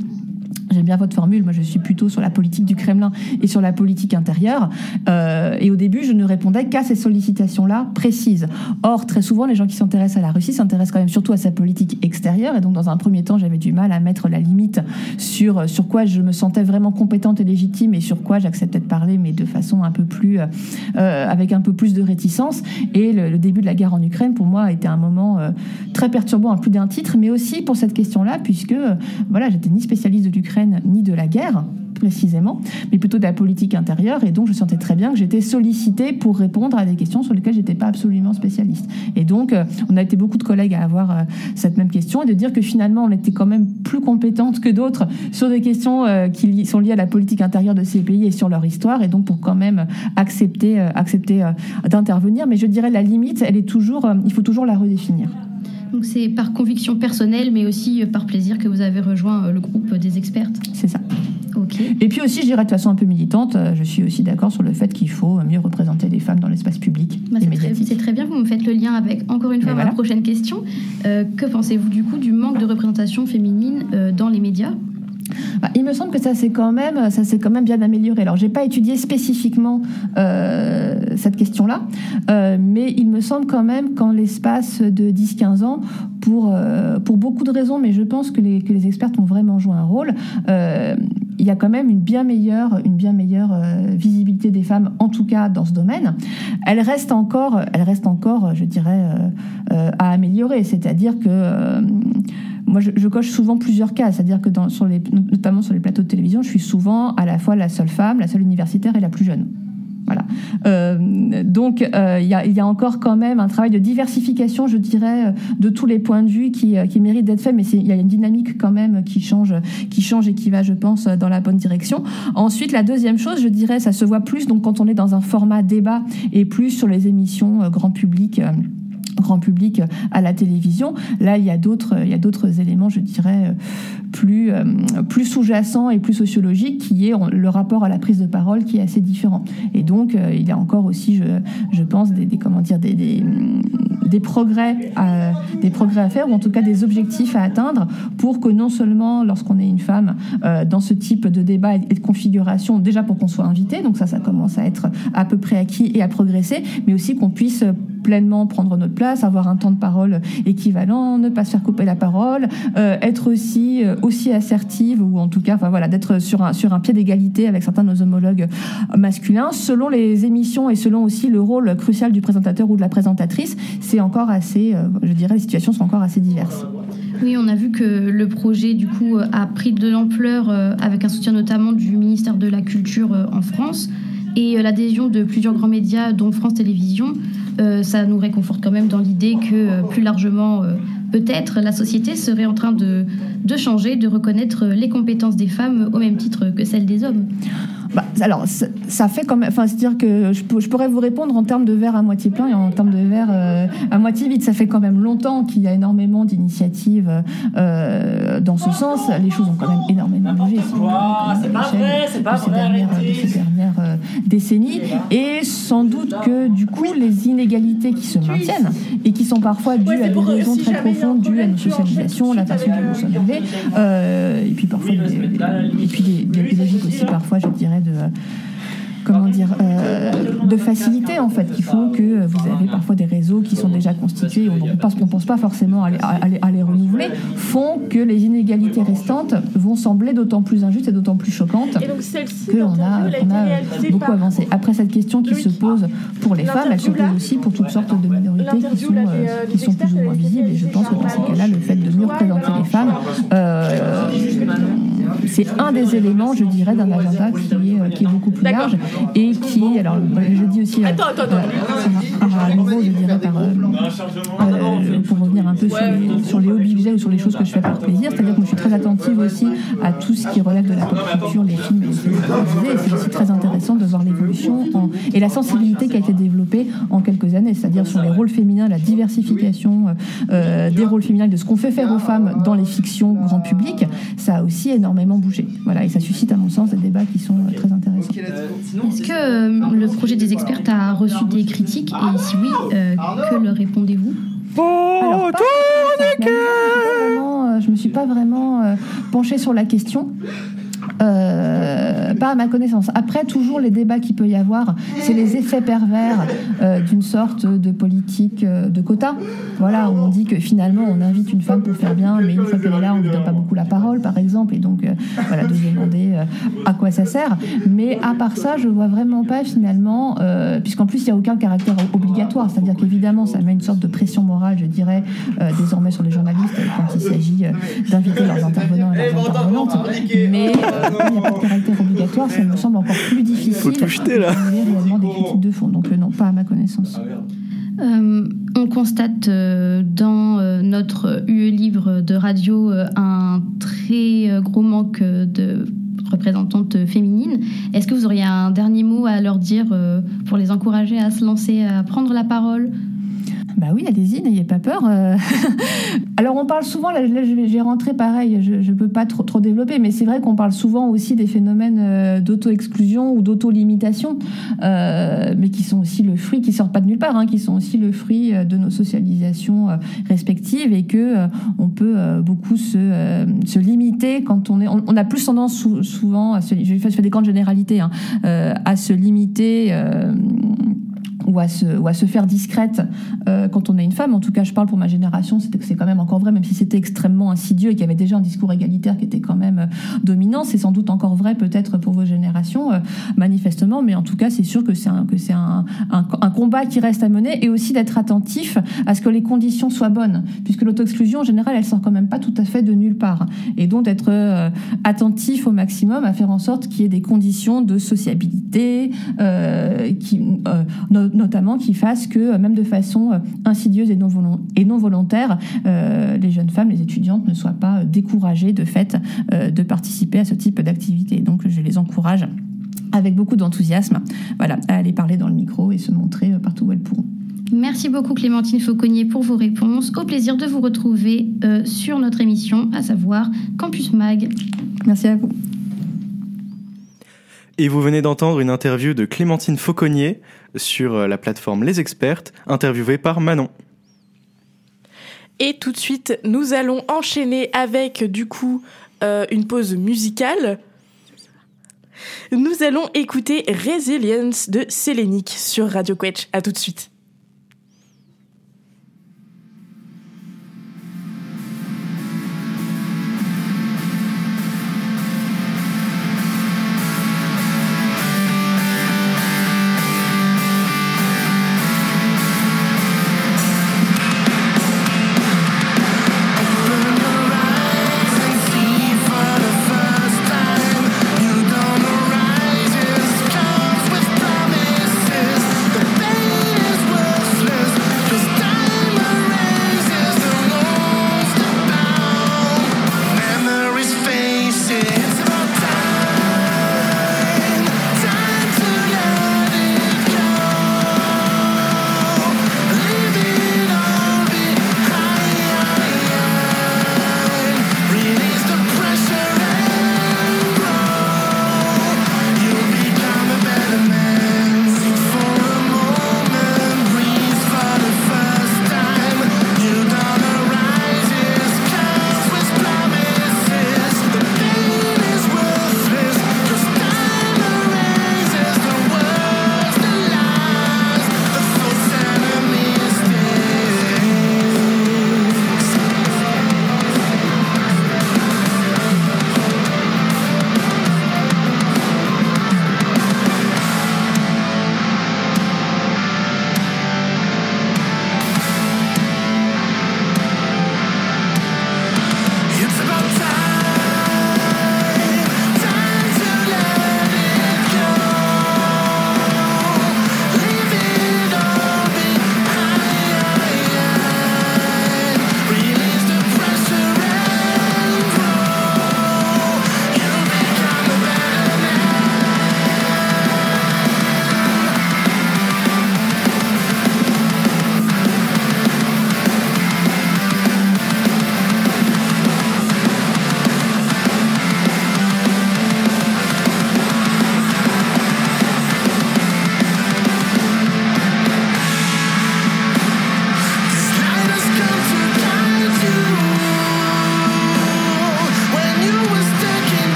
J'aime bien votre formule. Moi, je suis plutôt sur la politique du Kremlin et sur la politique intérieure. Euh, et au début, je ne répondais qu'à ces sollicitations-là précises. Or, très souvent, les gens qui s'intéressent à la Russie s'intéressent quand même surtout à sa politique extérieure. Et donc, dans un premier temps, j'avais du mal à mettre la limite sur sur quoi je me sentais vraiment compétente et légitime et sur quoi j'acceptais de parler, mais de façon un peu plus, euh, euh, avec un peu plus de réticence. Et le, début de la guerre en Ukraine, pour moi, a été un moment euh, très perturbant à plus d'un titre, mais aussi pour cette question-là, puisque euh, voilà, j'étais ni spécialiste de ni de la guerre précisément, mais plutôt de la politique intérieure. Et donc, je sentais très bien que j'étais sollicitée pour répondre à des questions sur lesquelles j'étais pas absolument spécialiste. Et donc, euh, on a été beaucoup de collègues à avoir euh, cette même question et de dire que finalement, on était quand même plus compétente que d'autres sur des questions euh, qui sont liées à la politique intérieure de ces pays et sur leur histoire. Et donc, pour quand même accepter, accepter d'intervenir. Mais je dirais la limite, elle est toujours, il faut toujours la redéfinir. Donc c'est par conviction personnelle, mais aussi euh, par plaisir que vous avez rejoint euh, le groupe des expertes. C'est ça. Et puis aussi, je dirais de façon un peu militante, euh, je suis aussi d'accord sur le fait qu'il faut mieux représenter les femmes dans l'espace public Bah, c'est très, très bien, vous me faites le lien avec encore une fois Mais ma voilà. prochaine question. Euh, que pensez-vous du coup du manque de représentation féminine euh, dans les médias? Bah, il me semble que ça s'est quand même, ça s'est quand même bien amélioré. Alors, j'ai pas étudié spécifiquement euh, cette question-là, euh, mais il me semble quand même qu'en l'espace de 10-15 ans, pour euh, pour beaucoup de raisons, mais je pense que les que les experts ont vraiment joué un rôle. euh, il y a quand même une bien meilleure, une bien meilleure visibilité des femmes, en tout cas dans ce domaine. Elle reste encore, elle reste encore, je dirais, à améliorer. C'est-à-dire que moi, je, je coche souvent plusieurs cas, c'est-à-dire que dans, sur les, notamment sur les plateaux de télévision, je suis souvent à la fois la seule femme, la seule universitaire et la plus jeune. Euh, donc, euh, il y, a, encore quand même un travail de diversification, je dirais, euh, de tous les points de vue qui, qui mérite d'être fait, mais il y a une dynamique quand même qui change, qui change et qui va, je pense, dans la bonne direction. Ensuite, la deuxième chose, je dirais, ça se voit plus donc quand on est dans un format débat et plus sur les émissions grand public. Grand public à la télévision. Là, il y a d'autres, il y a d'autres éléments, je dirais, euh, plus, euh, plus sous-jacents et plus sociologiques, qui est le rapport à la prise de parole qui est assez différent. Et donc, euh, il y a encore aussi, je, je pense, des, comment dire, des, des, des progrès, à, des progrès à faire, ou en tout cas des objectifs à atteindre, pour que non seulement lorsqu'on est une femme dans ce type de débat et de configuration, déjà pour qu'on soit invité, donc ça, ça commence à être à peu près acquis et à progresser, mais aussi qu'on puisse pleinement prendre notre place, avoir un temps de parole équivalent, ne pas se faire couper la parole, euh, être aussi euh, aussi assertive ou en tout cas, enfin voilà, d'être sur un sur un pied d'égalité avec certains de nos homologues masculins, selon les émissions et selon aussi le rôle crucial du présentateur ou de la présentatrice, c'est encore assez, euh, je dirais, les situations sont encore assez diverses. Oui, on a vu que le projet du coup a pris de l'ampleur avec un soutien notamment du ministère de la Culture en France et l'adhésion de plusieurs grands médias dont France Télévisions. Euh, ça nous réconforte quand même dans l'idée que euh, plus largement, euh, peut-être, la société serait en train de, de changer, de reconnaître les compétences des femmes au même titre que celles des hommes. Bah, alors, ça, fait quand même. Enfin, c'est-à-dire que je, pourrais vous répondre en termes de verre à moitié plein et en termes de verre euh, à moitié vide. Ça fait quand même longtemps qu'il y a énormément d'initiatives euh, dans ce sens. Les choses ont quand même énormément bougé. C'est pas vrai, c'est pas vrai, dernières, arrêtez. de ces dernières euh, décennies. Et sans doute que du coup, les inégalités qui se maintiennent et qui sont parfois dues Ouais, à des euh, raisons si très profondes, dues à nos socialisations, la façon dont nous sommes élevés, et puis parfois des- et puis des, des lui, logiques c'est aussi là. parfois, je dirais, de comment dire, euh, de facilité en fait, qu'il faut que vous avez parfois des réseaux qui sont déjà constitués, on pense pense pas forcément à les, à les- à les renouveler, font que les inégalités restantes vont sembler d'autant plus injustes et d'autant plus choquantes qu'on a, elle a beaucoup avancé. Après cette question qui se pose pour les femmes, elle se pose aussi pour toutes sortes de minorités qui sont, euh, euh, qui sont plus ou moins visibles. Et je pense que dans ces cas-là, le fait de mieux représenter les femmes, euh, c'est un des éléments, je dirais, d'un agenda qui est, euh, qui est beaucoup plus large et qui, alors je dis aussi, euh, Attends, attends, attends. euh, par- par- à nouveau, je dirais, par, euh, pour revenir un peu sur les, sur les j'ai ou sur les choses que je fais par plaisir, c'est-à-dire que je suis très attentive aussi à tout ce qui relève de la pop culture, les films et les et c'est aussi très intéressant de voir l'évolution en- et la sensibilité qui a été développée en quelques années, c'est-à-dire sur les rôles féminins, la diversification euh, des rôles féminins, de ce qu'on fait faire aux femmes dans les fictions grand public, ça a aussi énormément bougé. Voilà, et ça suscite à mon sens des débats qui sont très intéressants. Est-ce que euh, le projet des experts a reçu des critiques Et si oui, euh, que leur répondez-vous Alors, pas- je me suis pas vraiment, euh, je me suis pas vraiment euh, penchée sur la question. Euh, pas à ma connaissance. Après, toujours les débats qu'il peut y avoir, c'est les effets pervers euh, d'une sorte de politique euh, de quota. Voilà, on dit que finalement on invite une femme pour faire bien, mais une fois qu'elle est là, on lui donne pas beaucoup la parole, par exemple, et donc euh, voilà, de se demander euh, à quoi ça sert. Mais à part ça, je vois vraiment pas finalement, euh, puisqu'en plus il n'y a aucun caractère obligatoire, c'est-à-dire qu'évidemment ça met une sorte de pression morale, je dirais, euh, désormais sur les journalistes quand il s'agit d'inviter leurs intervenants et leurs intervenantes. Mais euh, comme il n'y a pas de caractère obligatoire, ça me semble encore plus difficile Faut tout jeter, là. réellement des critiques de fond. Donc euh, non, pas à ma connaissance. Euh, on constate euh, dans euh, notre UE Libre de radio euh, un très euh, gros manque euh, de représentantes féminines. Est-ce que vous auriez un dernier mot à leur dire euh, pour les encourager à se lancer, à prendre la parole? Bah oui, allez-y, n'ayez pas peur. euh. Alors on parle souvent, là, j'ai rentré pareil, je ne peux pas trop, trop développer, mais c'est vrai qu'on parle souvent aussi des phénomènes euh, d'auto-exclusion ou d'auto-limitation, euh, mais qui sont aussi le fruit, qui sortent pas de nulle part, hein, qui sont aussi le fruit de nos socialisations respectives et que euh, on peut beaucoup se, se limiter quand on est, on, a plus tendance sou- souvent à se, je fais, des grandes généralités, hein, à se limiter. Ou à, se, ou à se faire discrète euh, quand on est une femme. En tout cas, je parle pour ma génération, c'est quand même encore vrai, même si c'était extrêmement insidieux et qu'il y avait déjà un discours égalitaire qui était quand même euh, dominant. C'est sans doute encore vrai peut-être pour vos générations, euh, manifestement, mais en tout cas, c'est sûr que c'est un, un, un, combat qui reste à mener et aussi d'être attentif à ce que les conditions soient bonnes, puisque l'auto-exclusion, en général, elle sort quand même pas tout à fait de nulle part. Et donc d'être attentif au maximum à faire en sorte qu'il y ait des conditions de sociabilité, qui, notamment qui fassent que, euh, même de façon euh, insidieuse et non, volon- et non volontaire, euh, les jeunes femmes, les étudiantes ne soient pas découragées de fait euh, de participer à ce type d'activité. Donc je les encourage avec beaucoup d'enthousiasme voilà, à aller parler dans le micro et se montrer partout où elles pourront. Merci beaucoup Clémentine Fauconnier pour vos réponses. Au plaisir de vous retrouver euh, sur notre émission, à savoir Campus Mag. Merci à vous. Et vous venez d'entendre une interview de Clémentine Fauconnier sur euh, la plateforme Les Expertes, interviewée par Manon. Et tout de suite, nous allons enchaîner avec du coup euh, une pause musicale. Nous allons écouter Resilience de Sélénique sur Radio Quetch. À tout de suite.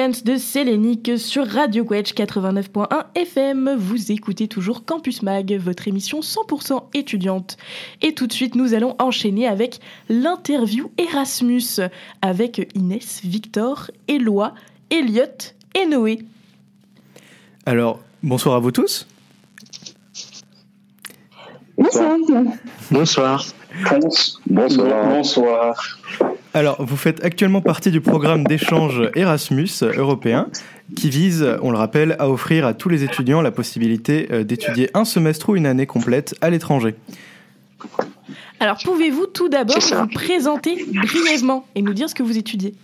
De Sélénique sur Radio Quetch 89.1 FM. Vous écoutez toujours Campus Mag, votre émission 100% étudiante. Et tout de suite, nous allons enchaîner avec l'interview Erasmus avec Inès, Victor, Éloi, Elliot et Noé. Alors, bonsoir à vous tous. Bonsoir. Bonsoir. Bonsoir. Bonsoir. Alors, vous faites actuellement partie du programme d'échange Erasmus européen qui vise, on le rappelle, à offrir à tous les étudiants la possibilité euh, d'étudier un semestre ou une année complète à l'étranger. Alors, pouvez-vous tout d'abord vous présenter brièvement et nous dire ce que vous étudiez?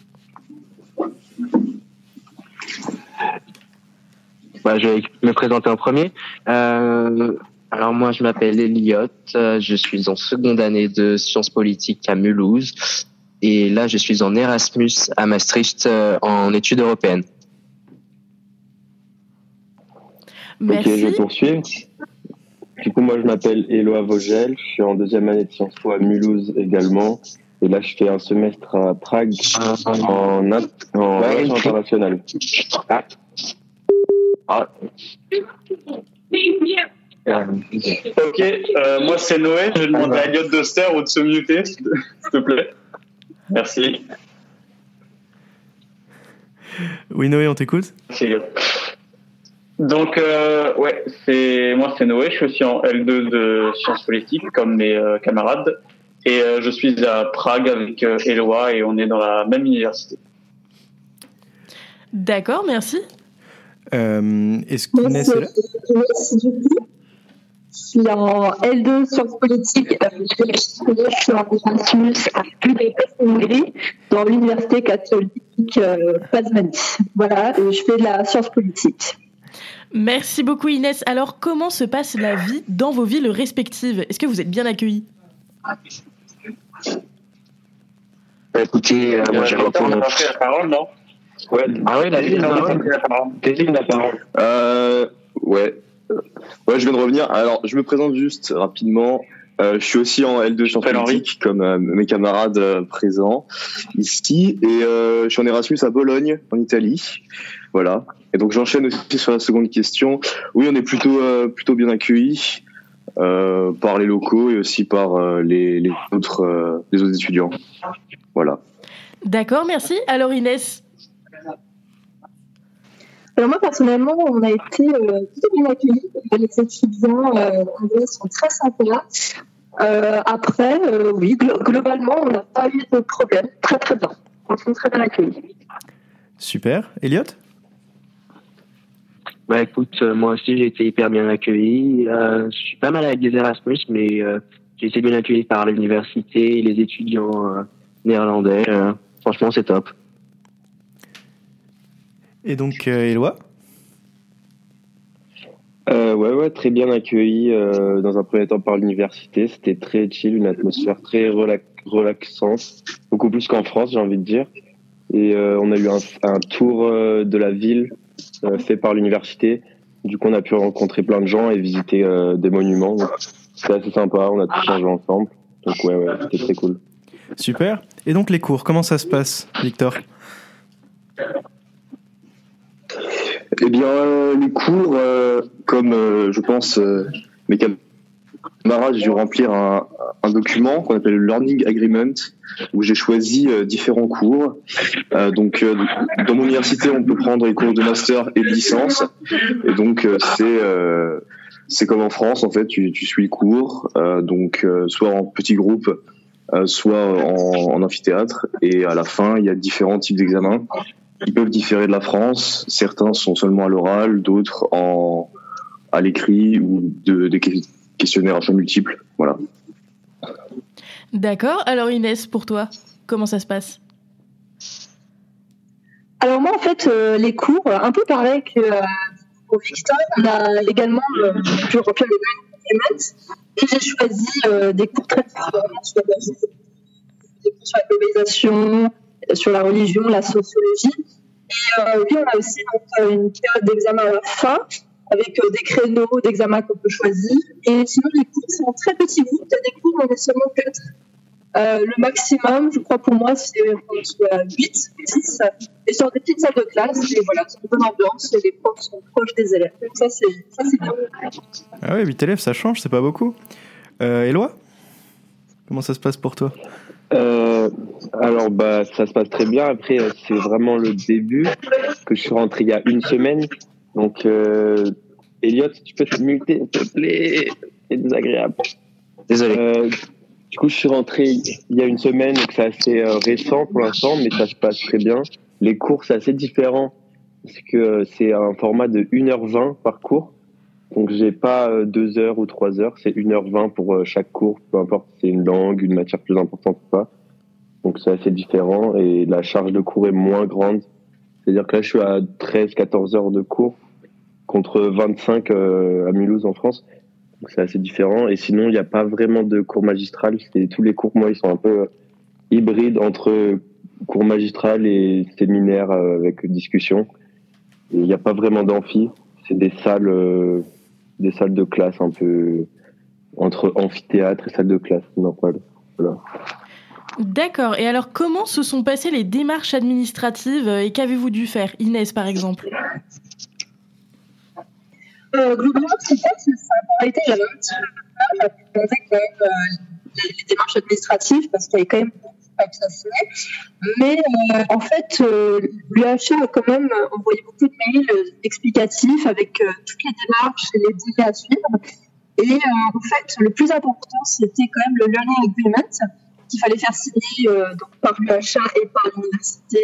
Bah, Je vais me présenter en premier. Euh, alors moi, je m'appelle Elliot, euh, je suis en seconde année de sciences politiques à Mulhouse et là, je suis en Erasmus à Maastricht euh, en études européennes. Merci. Ok, je vais poursuivre. Du coup, moi, je m'appelle Éloi Vogel, je suis en deuxième année de Sciences Po à Mulhouse également. Et là, je fais un semestre à Prague en, in- en relation internationale. Ah. Ok, euh, moi c'est Noé. Je vais demander à Elliot Doster ou de se muter, s'il te plaît. Merci. Oui, Noé, on t'écoute. Donc, euh, ouais, c'est moi c'est Noé. Je suis aussi en L2 de sciences politiques comme mes euh, camarades. Et euh, je suis à Prague avec euh, Eloi et on est dans la même université. D'accord, merci. Euh, Est-ce qu'Inès est là? Merci du Je suis en L2 sciences politiques. Euh, Je suis en Erasmus à Budapest-Hongrie, dans l'université catholique euh, Pazmani. Voilà, et je fais de la science politique. Merci beaucoup Inès. Alors, comment se passe la vie dans vos villes respectives? Est-ce que vous êtes bien accueillis? Bah, écoutez, euh, moi a pris la parole, non? Ouais, Ah oui, la ville, On a non pris la la parole. Euh, ouais. Ouais, je viens de revenir. Alors, je me présente juste rapidement. Euh, je suis aussi en L2 sciences m'appelle Henri. politiques, comme euh, mes camarades euh, présents ici. Et euh, je suis en Erasmus à Bologne, en Italie. Voilà. Et donc, j'enchaîne aussi sur la seconde question. Oui, on est plutôt, euh, plutôt bien accueillis euh, par les locaux et aussi par euh, les, les, autres, euh, les autres étudiants. Voilà. D'accord, merci. Alors Inès, Alors moi personnellement, on a été euh, plutôt bien accueillis. Les étudiants euh, anglais sont très sympas. Euh, après, euh, oui, glo- globalement, on n'a pas eu de problème. Très très bien. On sont très bien accueillis. Super. Elliot Bah écoute, euh, moi aussi j'ai été hyper bien accueilli. Euh, je suis pas mal avec des Erasmus, mais euh, j'ai été bien accueilli par l'université, les étudiants euh, néerlandais. euh, franchement, c'est top. Et donc, euh, Éloi Euh, ouais, ouais, très bien accueilli euh, dans un premier temps par l'université. C'était très chill, une atmosphère très relax relaxante, beaucoup plus qu'en France, j'ai envie de dire. Et euh, on a eu un, un tour euh, de la ville euh, fait par l'université. Du coup, on a pu rencontrer plein de gens et visiter euh, des monuments. C'était assez sympa, on a tout changé ensemble. Donc ouais, ouais, c'était très cool. Super. Et donc, les cours, comment ça se passe, Victor? Eh bien, les cours, euh, comme euh, je pense euh, mes camarades, j'ai dû remplir un, un document qu'on appelle le Learning Agreement, où j'ai choisi différents cours. Euh, donc, euh, dans mon université, on peut prendre les cours de master et de licence. Et donc, euh, c'est c'est comme en France, en fait, tu, tu suis le cours, donc soit en petit groupe, soit en, en amphithéâtre. Et à la fin, il y a différents types d'examens qui peuvent différer de la France. Certains sont seulement à l'oral, d'autres en à l'écrit ou de, des que- questionnaires à choix multiples. Voilà. D'accord. Alors Inès, pour toi, comment ça se passe? Alors moi, en fait, euh, les cours, euh, un peu pareil que euh, au Freestyle, on a également euh, pu remplir le même agreement. Et j'ai choisi euh, des cours très différents sur la, des cours sur la globalisation, euh, sur la religion, la sociologie. Et euh, puis on a aussi euh, une période d'examen à la fin avec euh, des créneaux d'examen qu'on peut choisir. Et sinon, les cours sont en très petits groupes. Des cours on est seulement quatre. Euh, le maximum, je crois pour moi, c'est entre 8, 10, et sur des petites salles de classe, et voilà, c'est une bonne ambiance, et les profs sont proches des élèves. Donc ça, c'est bien. Ah ouais, 8 élèves, ça change, c'est pas beaucoup. Euh, Éloi? Comment ça se passe pour toi? Euh, alors bah ça se passe très bien. Après euh, c'est vraiment le début que je suis rentré il y a une semaine. Donc euh, Elliot, si tu peux te muter s'il te plaît, c'est désagréable. Désolé. Euh, du coup je suis rentré il y a une semaine, donc c'est assez euh, récent pour l'instant, mais ça se passe très bien. Les cours c'est assez différent parce que euh, c'est un format de 1h20 par cours. Donc j'ai pas euh, deux heures ou trois heures, c'est 1h20 pour euh, chaque cours, peu importe si c'est une langue, une matière plus importante ou pas. Donc c'est assez différent et la charge de cours est moins grande. C'est-à-dire que là je suis à 13-14 heures de cours contre 25 euh, à Mulhouse en France. Donc c'est assez différent. Et sinon il n'y a pas vraiment de cours magistral. Tous les cours moi ils sont un peu hybrides entre cours magistral et séminaire avec discussion. Il n'y a pas vraiment d'amphi. C'est des salles euh, des salles de classe un peu entre amphithéâtre et salle de classe normale. Voilà. D'accord. Et alors, comment se sont passées les démarches administratives euh, et qu'avez-vous dû faire Inès, par exemple? Euh, globalement, c'est ça a été j'avais un petit peu parce qu'on faisait quand même euh, les, les démarches administratives, parce qu'il y avait quand même beaucoup de papiers à signer. Mais euh, en fait, euh, l'UHA a quand même envoyé beaucoup de mails euh, explicatifs avec toutes les démarches et les délais à suivre. Et en fait, le plus important, c'était quand même le Learning Agreement qu'il fallait faire signer donc, par l'UHA et par l'université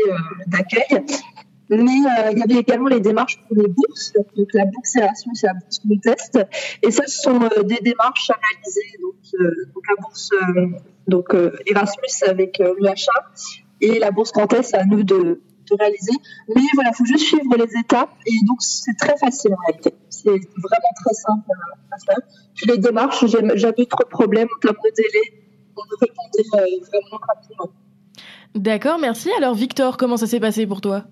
d'accueil. Mais il y avait également les démarches pour les bourses, donc la bourse Erasmus et la bourse Contest. Et ça, ce sont des démarches analysées, donc, euh, donc la bourse donc, euh, Erasmus avec euh, l'UHA et la bourse Contest, c'est à nous de, de réaliser. Mais voilà, il faut juste suivre les étapes et donc c'est très facile en réalité. C'est vraiment très simple à faire. Puis les démarches, j'ai jamais eu trop de problèmes en termes de délai. On répondait euh, vraiment rapidement. D'accord, merci. Alors, Victor, comment ça s'est passé pour toi?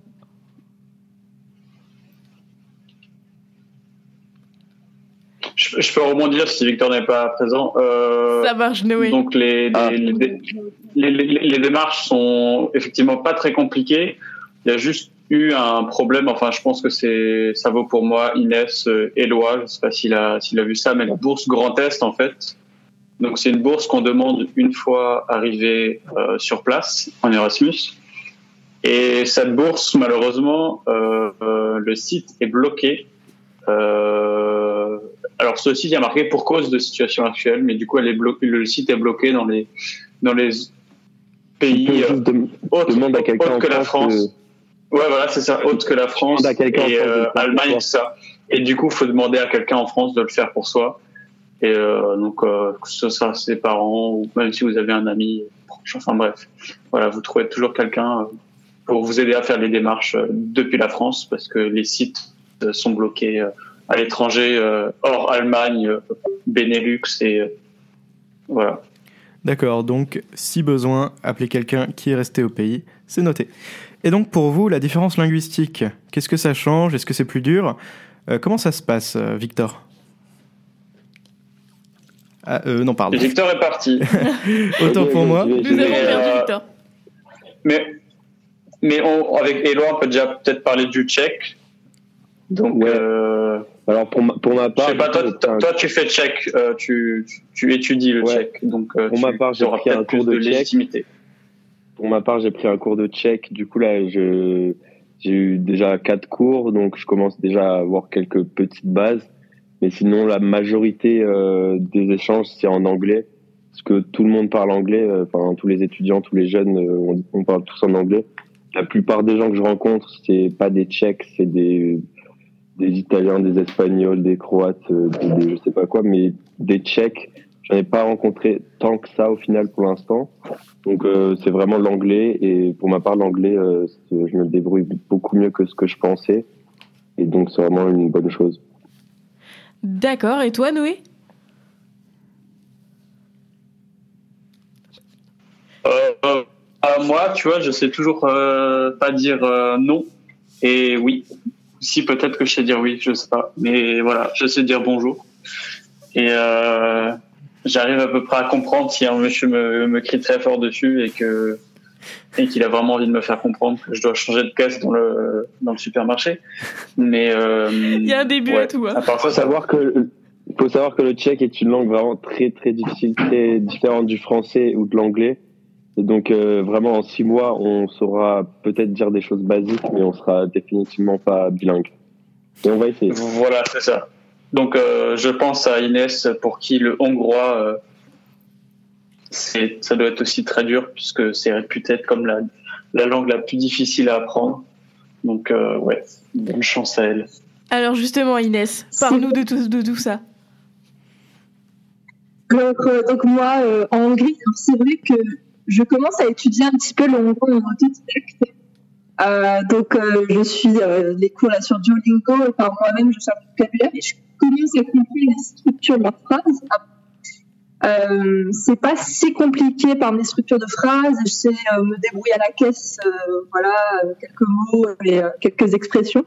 Je, je peux rebondir si Victor n'est pas présent. Euh, Ça marche, Noé. Donc les, les, les, dé- les- les- les démarches sont effectivement pas très compliquées. Il y a juste eu un problème. Enfin, je pense que c'est ça vaut pour moi, Inès, euh, Éloi. Je sais pas s'il a s'il a vu ça, mais la bourse Grand Est en fait. Donc c'est une bourse qu'on demande une fois arrivé euh, sur place en Erasmus. Et cette bourse, malheureusement, euh, euh, le site est bloqué. Euh, alors ce site il a marqué pour cause de situation actuelle, mais du coup elle est bloquée, le site est bloqué dans les dans les pays euh, autres, à quelqu'un que la France. Ouais voilà c'est ça, autre que la France à et France euh, Allemagne tout ça. Et du coup faut demander à quelqu'un en France de le faire pour soi. Et euh, donc euh, que ce soit ses parents ou même si vous avez un ami proche, enfin bref, voilà vous trouvez toujours quelqu'un euh, pour vous aider à faire les démarches euh, depuis la France parce que les sites sont bloqués à l'étranger, euh, hors Allemagne, euh, Benelux et euh, voilà. D'accord, donc si besoin, appelez quelqu'un qui est resté au pays, c'est noté. Et donc pour vous, la différence linguistique, qu'est-ce que ça change? Est-ce que c'est plus dur? Euh, Comment ça se passe, Victor? Ah, euh, Non, pardon. Victor est parti. Autant pour moi. Nous avons Mais, perdu euh, Victor. Mais, mais on, avec Eloi, on peut déjà peut-être parler du tchèque. Donc, Ouais. euh, Alors pour ma, pour ma je part, sais pas, toi, un- tu fais tchèque, euh, tu, tu étudies le Ouais. tchèque. Donc, euh, Pour tu, ma part, j'ai pris un cours de de tchèque. légitimité. pour ma part, j'ai pris un cours de tchèque. Du coup là, je j'ai eu déjà quatre cours, donc je commence déjà à avoir quelques petites bases. Mais sinon, la majorité euh, des échanges c'est en anglais, parce que tout le monde parle anglais. euh, Enfin, tous les étudiants, tous les jeunes, on, on parle tous en anglais. La plupart des gens que je rencontre, c'est pas des Tchèques, c'est des des Italiens, des Espagnols, des Croates, euh, des, des- je sais pas quoi, mais des Tchèques, j'en ai pas rencontré tant que ça au final pour l'instant. Donc euh, c'est vraiment l'anglais et pour ma part l'anglais, euh, je me débrouille beaucoup mieux que ce que je pensais et donc c'est vraiment une bonne chose. D'accord, et toi, Noé? Euh, euh, moi, tu vois, je sais toujours euh, pas dire euh, non et oui. Si peut-être que je sais dire oui, je sais pas. Mais voilà, je sais dire bonjour. Et euh, j'arrive à peu près à comprendre si un monsieur me, me crie très fort dessus et que et qu'il a vraiment envie de me faire comprendre que je dois changer de caisse dans le dans le supermarché. Mais euh, Il y a un début à tout. hein. à part faut savoir que faut savoir que le tchèque est une langue vraiment très très difficile, très différente du français ou de l'anglais. Et donc euh, vraiment en six mois, on saura peut-être dire des choses basiques, mais on sera définitivement pas bilingue. Et on va essayer. Voilà, c'est ça. Donc, euh, je pense à Inès pour qui le hongrois, euh, c'est, ça doit être aussi très dur puisque c'est réputé être comme la, la langue la plus difficile à apprendre. Donc, euh, ouais, bonne chance à elle. Alors justement, Inès, parle-nous de tout, de tout ça. Donc, euh, donc moi, euh, en Hongrie, c'est vrai que je commence à étudier un petit peu le hongrois en autodidacte. Euh, donc, euh, je suis euh, les cours là sur Duolingo et par moi-même, je fais un vocabulaire et je commence à comprendre les structures de leurs phrases. Euh, c'est pas si compliqué par mes structures de phrases. Je sais euh, me débrouiller à la caisse, voilà, quelques mots et quelques expressions.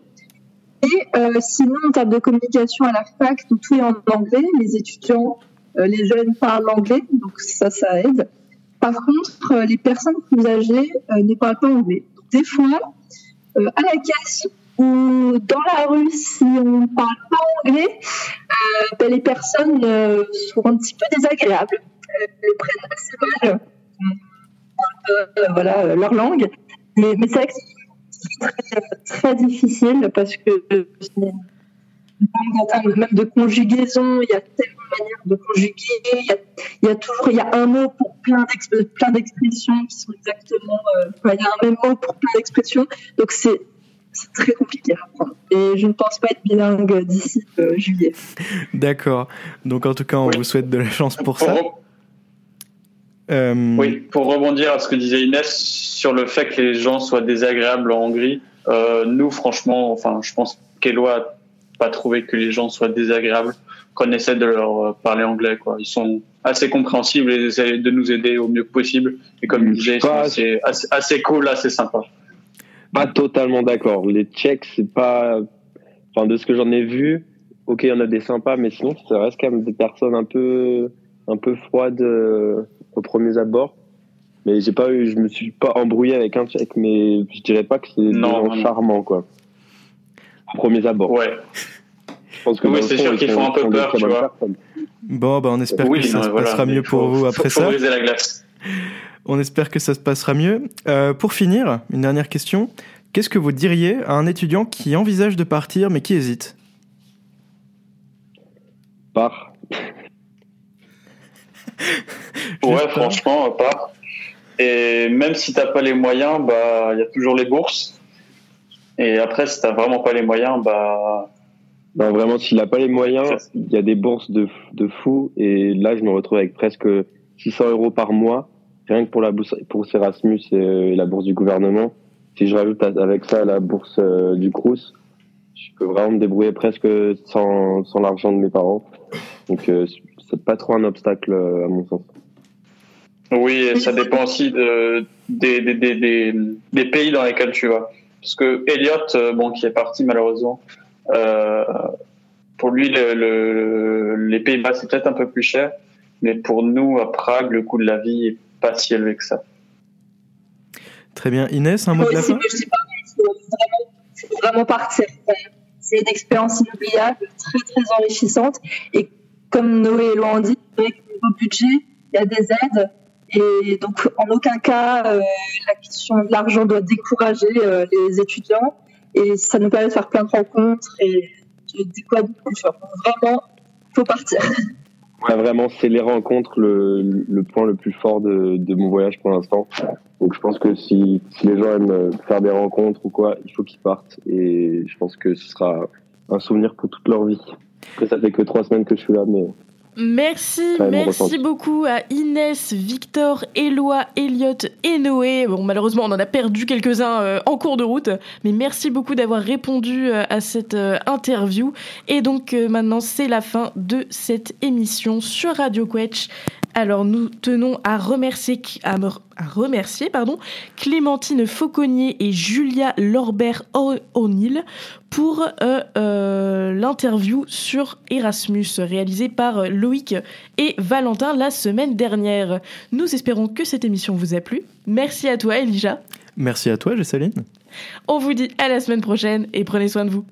Et sinon, en termes de communication à la fac, tout est en anglais. Les étudiants, les jeunes parlent anglais, donc ça, ça aide. Par contre, euh, les personnes plus âgées euh, ne parlent pas anglais. Des fois, euh, à la caisse ou dans la rue, si on ne parle pas anglais, ben, les personnes sont un petit peu désagréables. Elles les prennent assez mal, voilà, leur langue. Mais, mais c'est très, difficile parce que c'est en termes même de conjugaison, il y a tellement de manières de conjuguer, il y a, il y a toujours il y a un mot pour plein d'exp- plein d'expressions qui sont exactement, euh, il y a un même mot pour plein d'expressions, donc c'est c'est très compliqué à apprendre. Et je ne pense pas être bilingue d'ici euh, juillet. D'accord. Donc en tout cas, on vous souhaite de la chance pour ça. Euh, Oui, pour rebondir à ce que disait Inès sur le fait que les gens soient désagréables en Hongrie, euh, nous, franchement, enfin, je pense qu'Eloi pas trouvé que les gens soient désagréables qu'on essaie de leur euh, parler anglais. Quoi. Ils sont assez compréhensibles et essaient de nous aider au mieux possible. Et comme ils sont Pas- assez, cool, assez sympa. Pas totalement d'accord. Les Tchèques, c'est pas. Enfin, de ce que j'en ai vu, ok, il y en a des sympas, mais sinon, ça reste quand même des personnes un peu, un peu froides euh, aux premiers abords. Mais j'ai pas eu, je me suis pas embrouillé avec un Tchèque, mais je dirais pas que c'est des gens charmants, quoi. Aux premiers abords. Ouais. Je pense que Oui, c'est sûr ils qu'ils font un peu peur, tu vois. Bon, bah, on espère Oui, que ça se voilà, passera mieux pour faut- vous après faut ça. briser la glace. On espère que ça se passera mieux. Euh, pour finir, une dernière question. Qu'est-ce que vous diriez à un étudiant qui envisage de partir mais qui hésite? Par. Ouais, franchement, pas. Et même si t'as pas les moyens, bah, il y a toujours les bourses. Et après, si t'as vraiment pas les moyens, bah, Non, vraiment, s'il n'a pas les moyens, il y a des bourses de, de fou. Et là, je me retrouve avec presque 600 euros par mois, rien que pour la bourse, pour Erasmus et, et la bourse du gouvernement. Si je rajoute avec ça la bourse euh, du Crous, je peux vraiment me débrouiller presque sans, sans l'argent de mes parents. Donc, euh, c'est pas trop un obstacle euh, à mon sens. oui, et ça dépend aussi de, des, des, des, des, pays dans lesquels tu vas. Parce que Elliot, euh, bon, qui est parti malheureusement, euh, pour lui, le, le- les Pays-Bas, c'est peut-être un peu plus cher. Mais pour nous, à Prague, le coût de la vie est pas si élevé que ça. Très bien. Inès, un mot de la fin? il faut vraiment, il faut vraiment partir. C'est une expérience inoubliable, très très enrichissante. Et comme Noé et Laurent dit, que niveau budget, il y a des aides. Et donc, en aucun cas, euh, la question de l'argent doit décourager euh, les étudiants. Et ça nous permet de faire plein de rencontres et de découvrir de culture. Donc, Vraiment, faut partir. Ouais, vraiment, c'est les rencontres le, le point le plus fort de, de mon voyage pour l'instant. Donc je pense que si, si les gens aiment faire des rencontres ou quoi, il faut qu'ils partent. Et je pense que ce sera un souvenir pour toute leur vie. Après, ça fait que trois semaines que je suis là, mais Merci, Ouais, merci beaucoup à Inès, Victor, Éloi, Elliot et Noé. Bon, malheureusement, on en a perdu quelques-uns euh, en cours de route, mais merci beaucoup d'avoir répondu euh, à cette euh, interview. Et donc, maintenant, c'est la fin de cette émission sur Radio Quetch. Alors nous tenons à remercier, à me- à remercier pardon, Clémentine Fauconnier et Julia Lorbert O'Neill pour euh, euh, l'interview sur Erasmus réalisée par euh, Loïc et Valentin la semaine dernière. Nous espérons que cette émission vous a plu. Merci à toi Elijah. Merci à toi, Jessaline. On vous dit à la semaine prochaine et prenez soin de vous.